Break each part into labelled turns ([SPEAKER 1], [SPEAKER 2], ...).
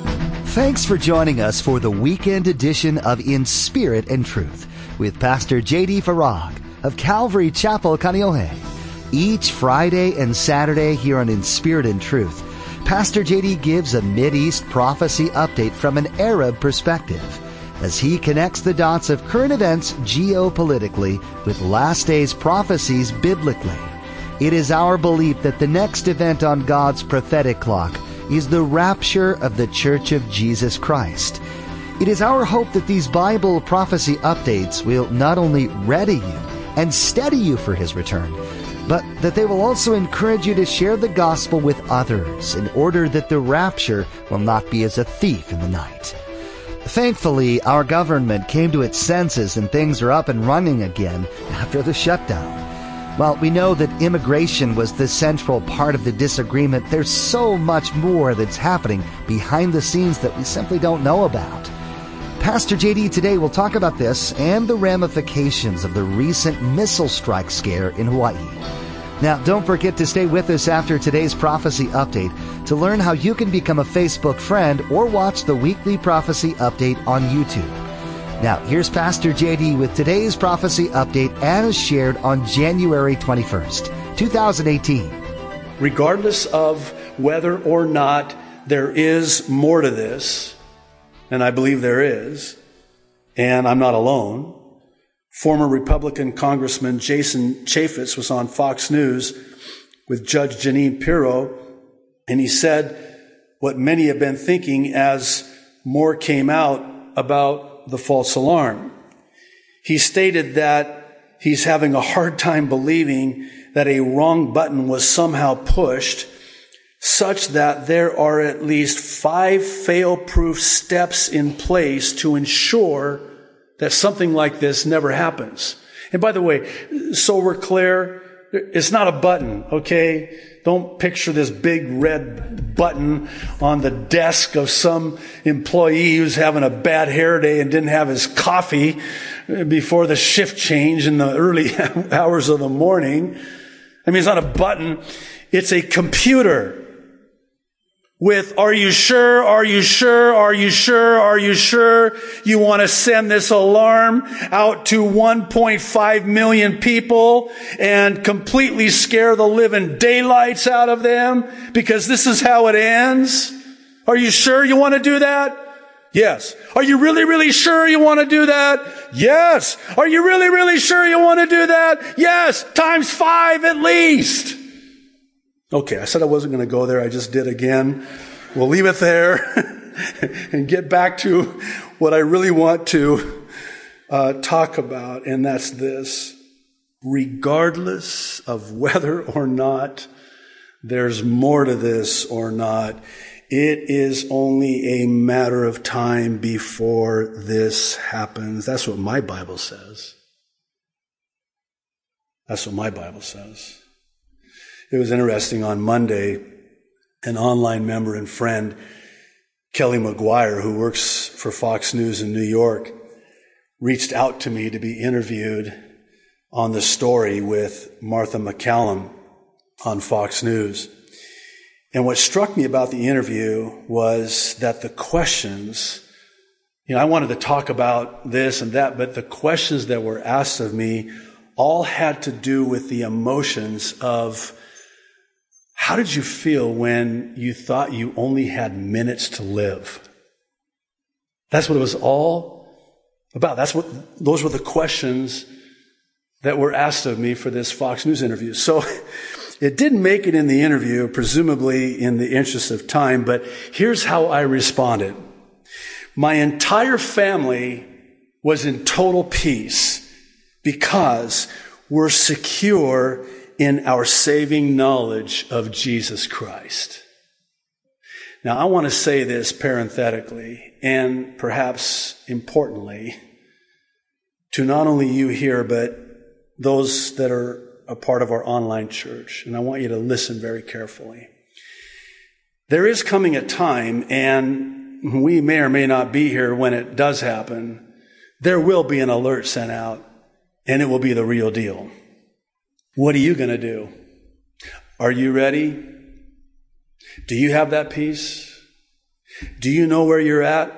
[SPEAKER 1] Thanks for joining us for the weekend edition of In Spirit and Truth with Pastor J.D. Farag of Calvary Chapel, Kaneohe. Each Friday and Saturday here on In Spirit and Truth, Pastor JD gives a East prophecy update from an Arab perspective as he connects the dots of current events geopolitically with last days prophecies biblically. It is our belief that the next event on God's prophetic clock is the rapture of the Church of Jesus Christ. It is our hope that these Bible prophecy updates will not only ready you and steady you for His return, but that they will also encourage you to share the gospel with others in order that the rapture will not be as a thief in the night. Thankfully, our government came to its senses and things are up and running again after the shutdown. While we know that immigration was the central part of the disagreement, there's so much more that's happening behind the scenes that we simply don't know about. Pastor JD today will talk about this and the ramifications of the recent missile strike scare in Hawaii. Now, don't forget to stay with us after today's prophecy update to learn how you can become a Facebook friend or watch the weekly prophecy update on YouTube. Now, here's Pastor JD with today's prophecy update as shared on January 21st, 2018.
[SPEAKER 2] Regardless of whether or not there is more to this, and I believe there is, and I'm not alone, Former Republican Congressman Jason Chaffetz was on Fox News with Judge Jeanine Pirro, and he said what many have been thinking as more came out about the false alarm. He stated that he's having a hard time believing that a wrong button was somehow pushed such that there are at least five fail-proof steps in place to ensure that something like this never happens. And by the way, so we're clear, it's not a button, okay? Don't picture this big red button on the desk of some employee who's having a bad hair day and didn't have his coffee before the shift change in the early hours of the morning. I mean, it's not a button. It's a computer with, are you sure? Are you sure? Are you sure? Are you sure you want to send this alarm out to 1.5 million people and completely scare the living daylights out of them? Because this is how it ends. Are you sure you want to do that? Yes. Are you really, really sure you want to do that? Yes. Are you really, really sure you want to do that? Yes. Times five at least. Okay, I said I wasn't going to go there. I just did again. We'll leave it there and get back to what I really want to uh, talk about, and that's this. Regardless of whether or not there's more to this or not, it is only a matter of time before this happens. That's what my Bible says. That's what my Bible says. It was interesting on Monday, an online member and friend, Kelly McGuire, who works for Fox News in New York, reached out to me to be interviewed on the story with Martha MacCallum on Fox News. And what struck me about the interview was that the questions, you know, I wanted to talk about this and that, but the questions that were asked of me all had to do with the emotions of how did you feel when you thought you only had minutes to live? That's what it was all about. That's what, those were the questions that were asked of me for this Fox News interview. So it didn't make it in the interview, presumably in the interest of time, but here's how I responded. My entire family was in total peace because we're secure in our saving knowledge of Jesus Christ. Now, I want to say this parenthetically and perhaps importantly to not only you here, but those that are a part of our online church. And I want you to listen very carefully. There is coming a time, and we may or may not be here when it does happen. There will be an alert sent out, and it will be the real deal. What are you going to do? Are you ready? Do you have that peace? Do you know where you're at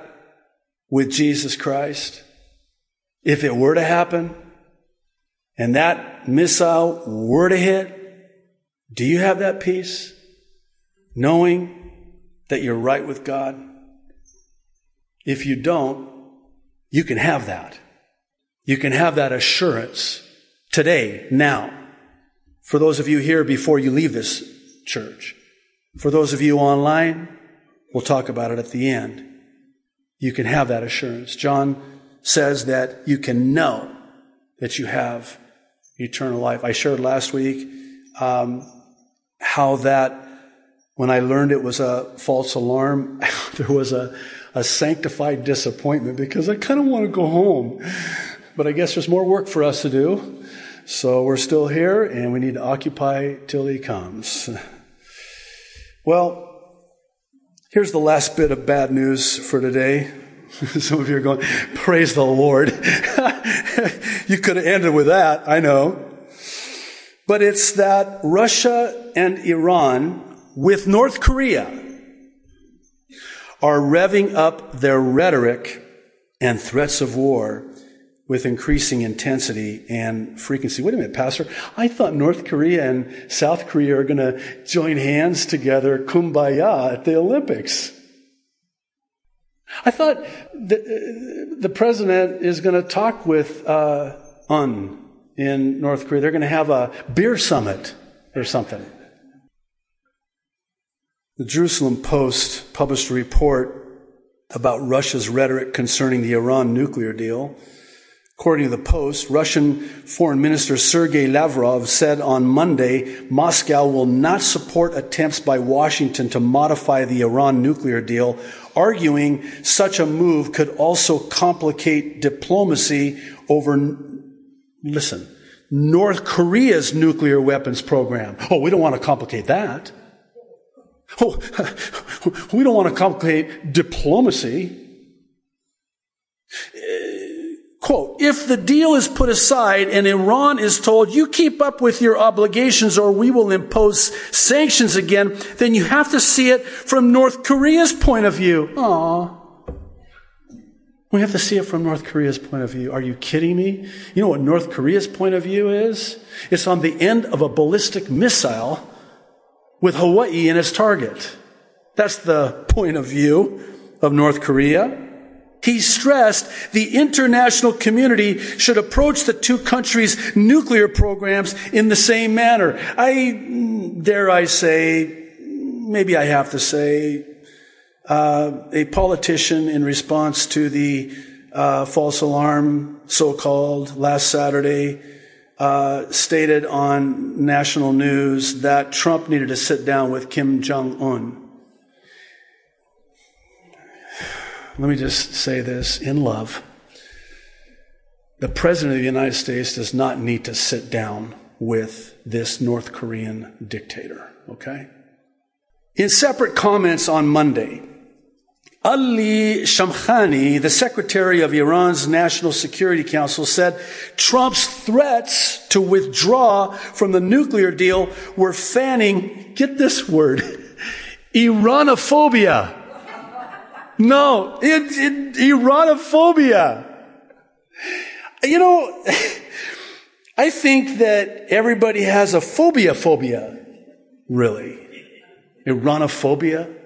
[SPEAKER 2] with Jesus Christ? If it were to happen and that missile were to hit, do you have that peace? Knowing that you're right with God? If you don't, you can have that. You can have that assurance today, now. For those of you here before you leave this church. For those of you online, we'll talk about it at the end. You can have that assurance. John says that you can know that you have eternal life. I shared last week um, how that when I learned it was a false alarm, there was a, a sanctified disappointment because I kind of want to go home. But I guess there's more work for us to do. So we're still here and we need to occupy till he comes. Well, here's the last bit of bad news for today. Some of you are going, praise the Lord. you could have ended with that, I know. But it's that Russia and Iran with North Korea are revving up their rhetoric and threats of war with increasing intensity and frequency. Wait a minute, Pastor. I thought North Korea and South Korea are going to join hands together, kumbaya, at the Olympics. I thought the, the president is going to talk with uh, Un in North Korea. They're going to have a beer summit or something. The Jerusalem Post published a report about Russia's rhetoric concerning the Iran nuclear deal. According to the Post, Russian Foreign Minister Sergei Lavrov said on Monday Moscow will not support attempts by Washington to modify the Iran nuclear deal, arguing such a move could also complicate diplomacy over, listen, North Korea's nuclear weapons program. Oh, we don't want to complicate that. Oh, we don't want to complicate diplomacy. Quote, if the deal is put aside and Iran is told you keep up with your obligations or we will impose sanctions again, then you have to see it from North Korea's point of view. Aww. We have to see it from North Korea's point of view. Are you kidding me? You know what North Korea's point of view is? It's on the end of a ballistic missile with Hawaii in its target. That's the point of view of North Korea. He stressed the international community should approach the two countries' nuclear programs in the same manner. I, dare I say, maybe I have to say, uh, a politician in response to the uh, false alarm, so-called, last Saturday, uh, stated on national news that Trump needed to sit down with Kim Jong Un. Let me just say this in love. The President of the United States does not need to sit down with this North Korean dictator, okay? In separate comments on Monday, Ali Shamkhani, the secretary of Iran's National Security Council, said Trump's threats to withdraw from the nuclear deal were fanning, get this word, Iranophobia. No, it, it, Iranophobia. You know, I think that everybody has a phobia phobia, really. Iranophobia.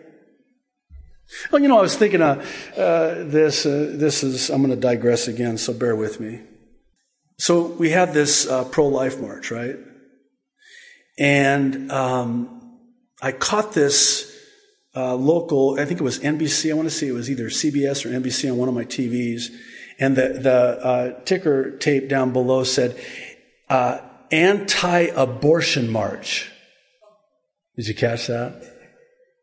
[SPEAKER 2] Well, you know, I was thinking of uh, this. Uh, this is, I'm going to digress again, so bear with me. So we had this uh, pro life march, right? And um, I caught this uh, local, I think it was NBC, I want to say it was either CBS or NBC on one of my TVs. And the, the uh, ticker tape down below said, uh, anti abortion march. Did you catch that?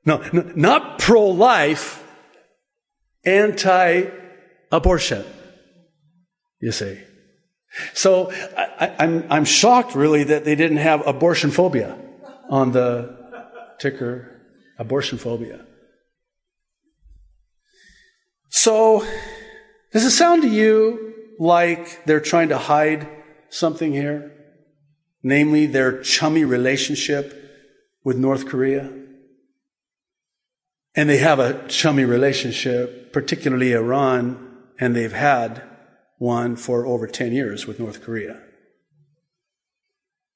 [SPEAKER 2] No, no not pro life, anti abortion. You see. So I, I'm, I'm shocked really that they didn't have abortion phobia on the ticker abortion phobia. So, does it sound to you like they're trying to hide something here? Namely, their chummy relationship with North Korea? And they have a chummy relationship, particularly Iran, and they've had one for over 10 years with North Korea.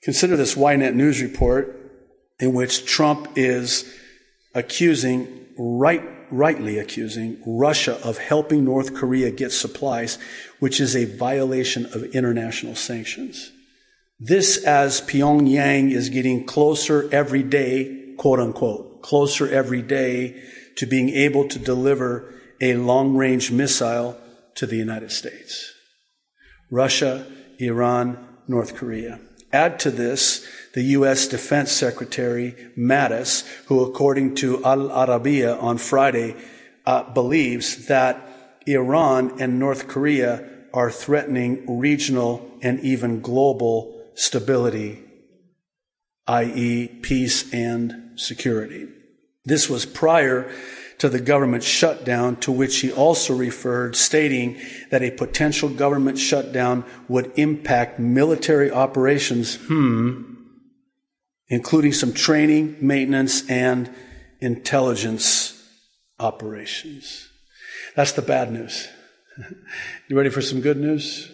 [SPEAKER 2] Consider this Ynet News report in which Trump is accusing, right, rightly accusing, Russia of helping North Korea get supplies, which is a violation of international sanctions. This as Pyongyang is getting closer every day, quote unquote, closer every day to being able to deliver a long range missile to the United States. Russia, Iran, North Korea. Add to this the U.S. Defense Secretary Mattis, who, according to Al Arabiya on Friday, uh, believes that Iran and North Korea are threatening regional and even global stability, i.e., peace and security. This was prior to the government shutdown, to which he also referred, stating that a potential government shutdown would impact military operations, hmm, including some training, maintenance, and intelligence operations. That's the bad news. you ready for some good news?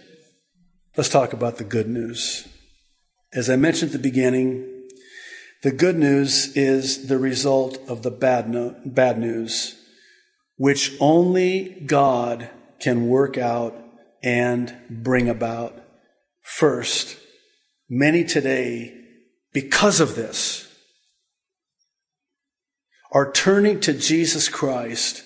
[SPEAKER 2] Let's talk about the good news. As I mentioned at the beginning, the good news is the result of the bad, no, bad news, which only God can work out and bring about. First, many today, because of this, are turning to Jesus Christ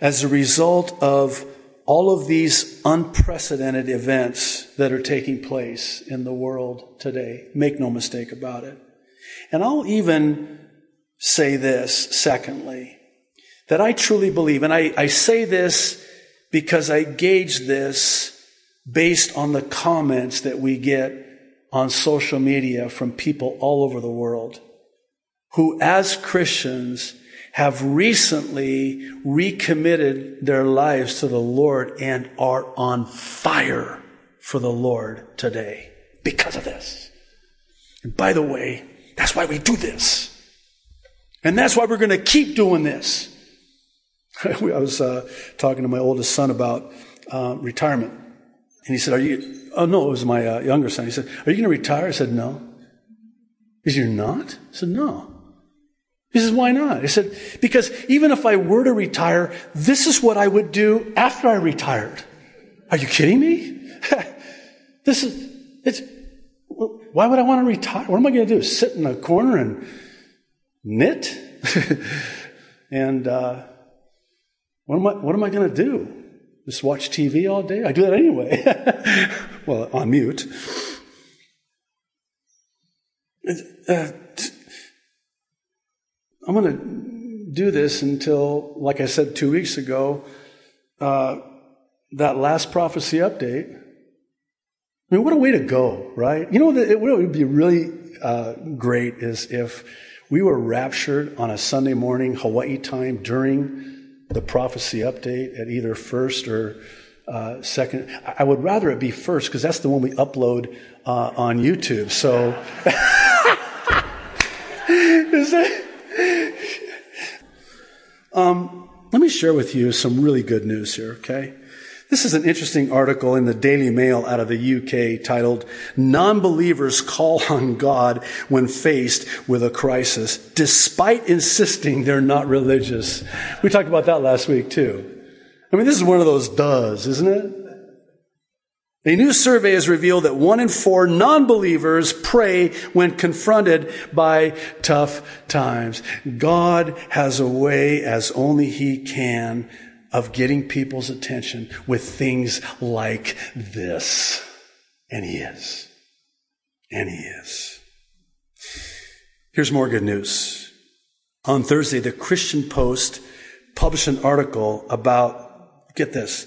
[SPEAKER 2] as a result of all of these unprecedented events that are taking place in the world today. Make no mistake about it. And I'll even say this, secondly, that I truly believe, and I, I say this because I gauge this based on the comments that we get on social media from people all over the world who, as Christians, have recently recommitted their lives to the Lord and are on fire for the Lord today because of this. And by the way, that's why we do this. And that's why we're going to keep doing this. I was uh, talking to my oldest son about uh, retirement. And he said, Are you, oh no, it was my uh, younger son. He said, Are you going to retire? I said, No. He said, You're not? I said, No. He says, Why not? I said, Because even if I were to retire, this is what I would do after I retired. Are you kidding me? this is, it's, why would I want to retire? What am I going to do? Sit in a corner and knit? and uh, what am I, what am I going to do? Just watch TV all day? I do that anyway. well, on mute. Uh, I'm going to do this until, like I said two weeks ago, uh, that last prophecy update I mean, what a way to go, right? You know, it would be really uh, great is if we were raptured on a Sunday morning, Hawaii time, during the prophecy update at either first or uh, second. I would rather it be first because that's the one we upload uh, on YouTube. So, is that? Um, let me share with you some really good news here, okay? This is an interesting article in the Daily Mail out of the UK titled, Non-believers call on God when faced with a crisis, despite insisting they're not religious. We talked about that last week too. I mean, this is one of those does, isn't it? A new survey has revealed that one in four non-believers pray when confronted by tough times. God has a way as only He can of getting people's attention with things like this. And he is. And he is. Here's more good news. On Thursday, the Christian Post published an article about, get this,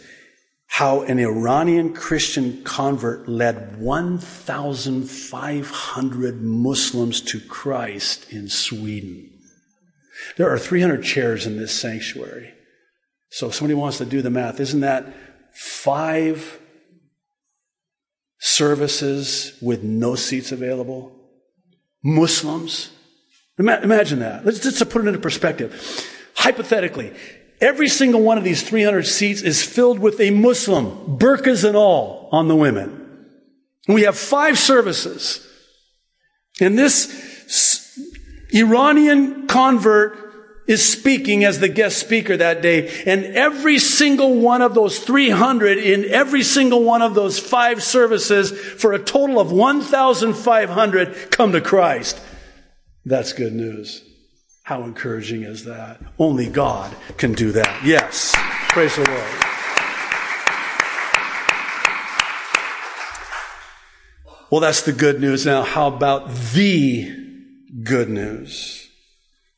[SPEAKER 2] how an Iranian Christian convert led 1,500 Muslims to Christ in Sweden. There are 300 chairs in this sanctuary. So if somebody wants to do the math, isn't that five services with no seats available? Muslims? Imagine that. Let's just put it into perspective. hypothetically, every single one of these 300 seats is filled with a Muslim, burqas and all, on the women. We have five services. And this Iranian convert is speaking as the guest speaker that day. And every single one of those 300 in every single one of those five services for a total of 1,500 come to Christ. That's good news. How encouraging is that? Only God can do that. Yes. Praise the Lord. Well, that's the good news. Now, how about the good news?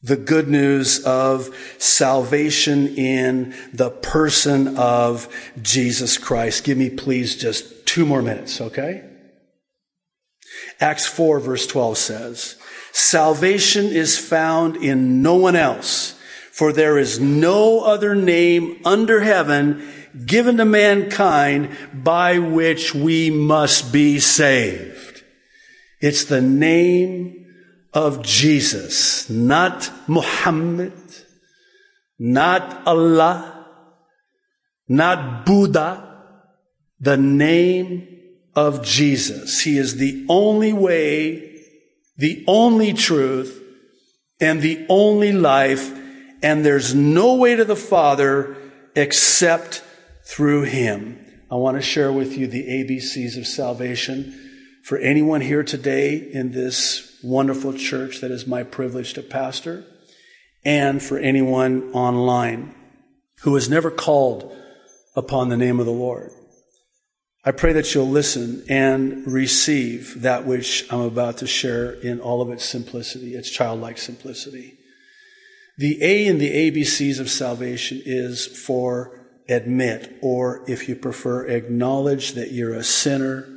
[SPEAKER 2] The good news of salvation in the person of Jesus Christ. Give me please just two more minutes, okay? Acts 4 verse 12 says, Salvation is found in no one else, for there is no other name under heaven given to mankind by which we must be saved. It's the name of Jesus, not Muhammad, not Allah, not Buddha, the name of Jesus. He is the only way, the only truth, and the only life, and there's no way to the Father except through him. I want to share with you the ABCs of salvation for anyone here today in this wonderful church that is my privilege to pastor, and for anyone online who has never called upon the name of the Lord. I pray that you'll listen and receive that which I'm about to share in all of its simplicity, its childlike simplicity. The A in the ABCs of salvation is for admit, or if you prefer, acknowledge that you're a sinner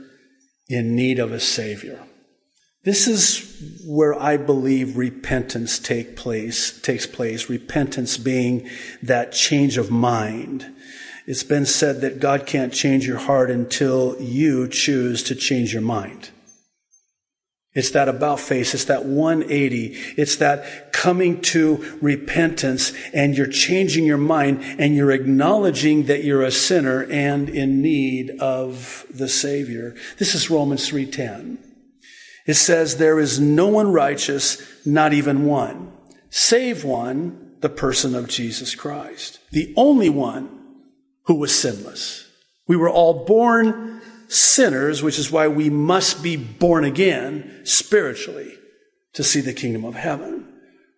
[SPEAKER 2] in need of a Savior. This is where I believe repentance take place, takes place. Repentance being that change of mind. It's been said that God can't change your heart until you choose to change your mind. It's that about face. It's that 180. It's that coming to repentance and you're changing your mind and you're acknowledging that you're a sinner and in need of the Savior. This is Romans 3.10. It says, there is no one righteous, not even one, save one, the person of Jesus Christ. The only one who was sinless. We were all born sinners, which is why we must be born again spiritually to see the kingdom of heaven.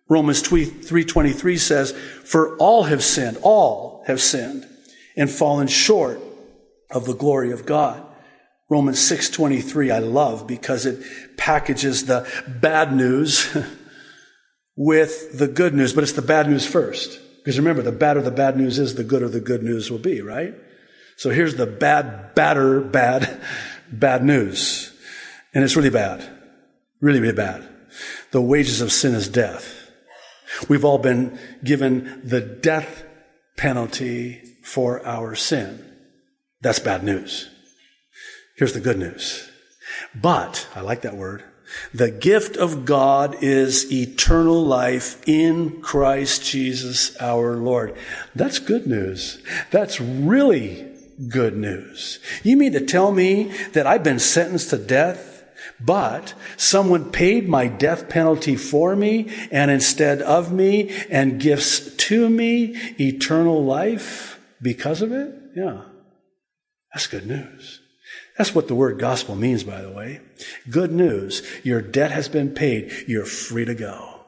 [SPEAKER 2] Romans 3:23 says, "For all have sinned, all have sinned and fallen short of the glory of God." Romans 6:23 I love because it packages the bad news with the good news, but it's the bad news first. Because remember, the badder the bad news is, the gooder the good news will be, right? So here's the bad, badder, bad, bad news. And it's really bad. Really, really bad. The wages of sin is death. We've all been given the death penalty for our sin. That's bad news. Here's the good news. But, I like that word, the gift of God is eternal life in Christ Jesus our Lord. That's good news. That's really good news. You mean to tell me that I've been sentenced to death, but someone paid my death penalty for me and instead of me and gifts to me eternal life because of it? Yeah. That's good news. That's what the word gospel means, by the way. Good news. Your debt has been paid. You're free to go.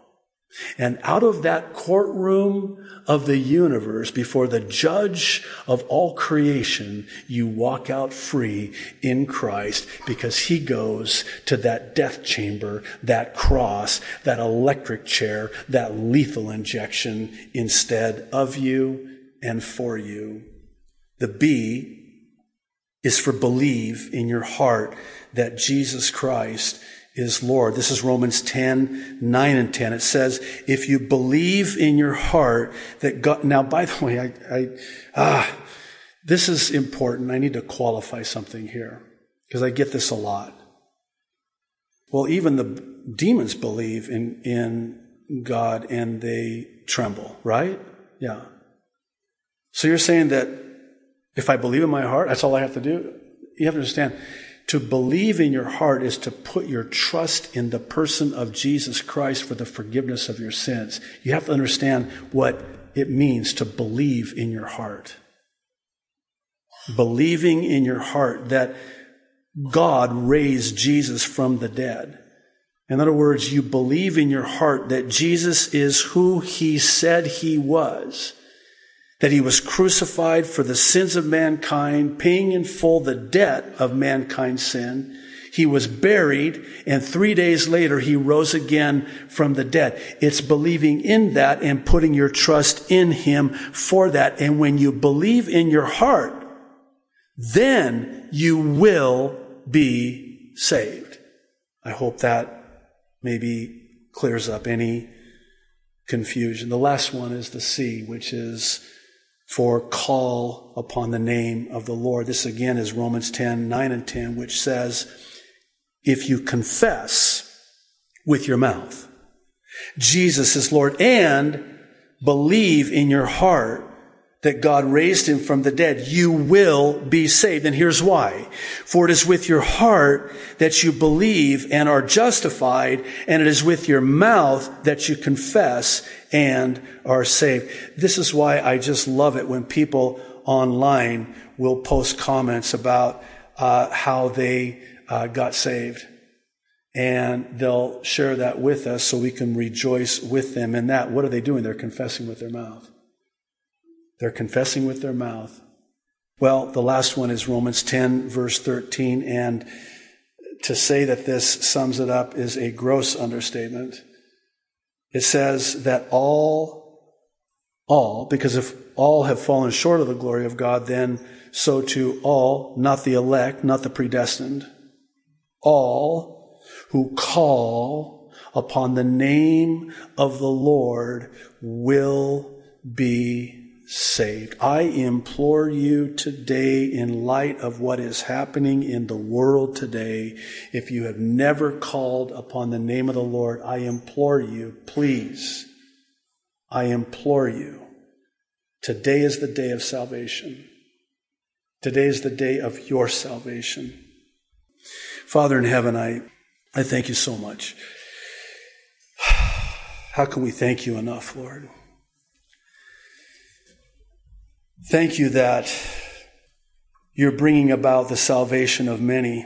[SPEAKER 2] And out of that courtroom of the universe, before the judge of all creation, you walk out free in Christ because he goes to that death chamber, that cross, that electric chair, that lethal injection instead of you and for you. The B is for believe in your heart that Jesus Christ is Lord. This is Romans 10, 9 and 10. It says, if you believe in your heart that God, now by the way, I, I ah, this is important. I need to qualify something here because I get this a lot. Well, even the demons believe in, in God and they tremble, right? Yeah. So you're saying that if I believe in my heart, that's all I have to do? You have to understand, to believe in your heart is to put your trust in the person of Jesus Christ for the forgiveness of your sins. You have to understand what it means to believe in your heart. Believing in your heart that God raised Jesus from the dead. In other words, you believe in your heart that Jesus is who he said he was, that he was crucified for the sins of mankind, paying in full the debt of mankind's sin. He was buried, and three days later, he rose again from the dead. It's believing in that and putting your trust in him for that. And when you believe in your heart, then you will be saved. I hope that maybe clears up any confusion. The last one is the C, which is for call upon the name of the Lord. This again is Romans 10, 9 and 10, which says, if you confess with your mouth Jesus is Lord and believe in your heart that God raised him from the dead, you will be saved. And here's why. For it is with your heart that you believe and are justified, and it is with your mouth that you confess and are saved. This is why I just love it when people online will post comments about uh, how they uh, got saved. And they'll share that with us so we can rejoice with them in that. What are they doing? They're confessing with their mouth. They're confessing with their mouth. Well, the last one is Romans 10, verse 13. And to say that this sums it up is a gross understatement. It says that all, all, because if all have fallen short of the glory of God, then so too all, not the elect, not the predestined, all who call upon the name of the Lord will be saved. I implore you today, in light of what is happening in the world today, if you have never called upon the name of the Lord, I implore you, please, I implore you, today is the day of salvation. Today is the day of your salvation. Father in heaven, I, I thank you so much. How can we thank you enough, Lord? Thank you that you're bringing about the salvation of many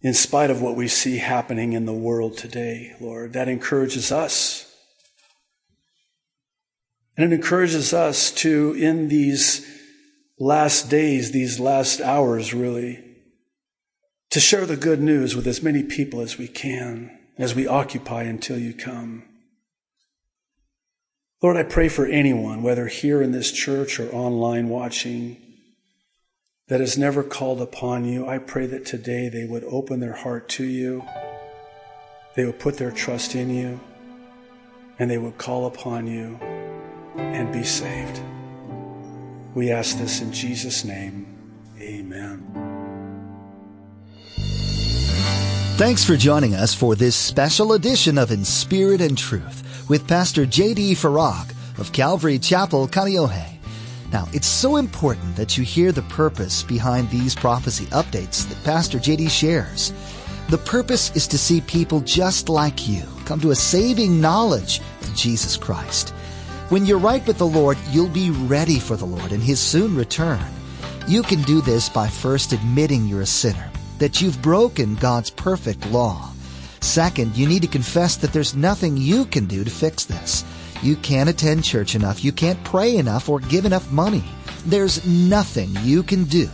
[SPEAKER 2] in spite of what we see happening in the world today, Lord. That encourages us. And it encourages us to, in these last days, these last hours, really, to share the good news with as many people as we can, as we occupy until you come. Lord, I pray for anyone, whether here in this church or online watching, that has never called upon you. I pray that today they would open their heart to you, they would put their trust in you, and they would call upon you and be saved. We ask this in Jesus' name. Amen.
[SPEAKER 1] Thanks for joining us for this special edition of In Spirit and Truth with Pastor J.D. Farag of Calvary Chapel, Kaneohe. Now, it's so important that you hear the purpose behind these prophecy updates that Pastor J.D. shares. The purpose is to see people just like you come to a saving knowledge of Jesus Christ. When you're right with the Lord, you'll be ready for the Lord and His soon return. You can do this by first admitting you're a sinner, that you've broken God's perfect law. Second, you need to confess that there's nothing you can do to fix this. You can't attend church enough, you can't pray enough, or give enough money. There's nothing you can do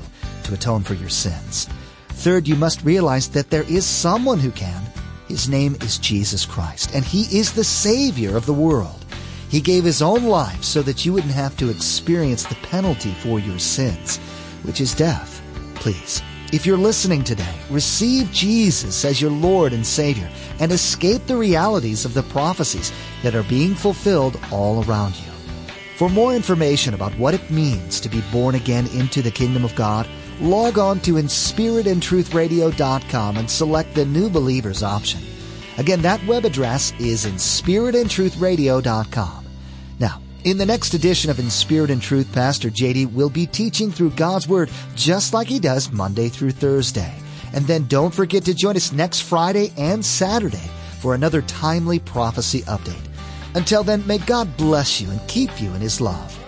[SPEAKER 1] to atone for your sins. Third, you must realize that there is someone who can. His name is Jesus Christ, and He is the Savior of the world. He gave His own life so that you wouldn't have to experience the penalty for your sins, which is death. Please if you're listening today, receive Jesus as your Lord and Savior and escape the realities of the prophecies that are being fulfilled all around you. For more information about what it means to be born again into the kingdom of God, log on to inspiritandtruthradio.com and select the New Believers option. Again, that web address is in spiritandtruthradio.com. Now, in the next edition of In Spirit and Truth, Pastor JD will be teaching through God's Word just like he does Monday through Thursday. And then don't forget to join us next Friday and Saturday for another timely prophecy update. Until then, may God bless you and keep you in his love.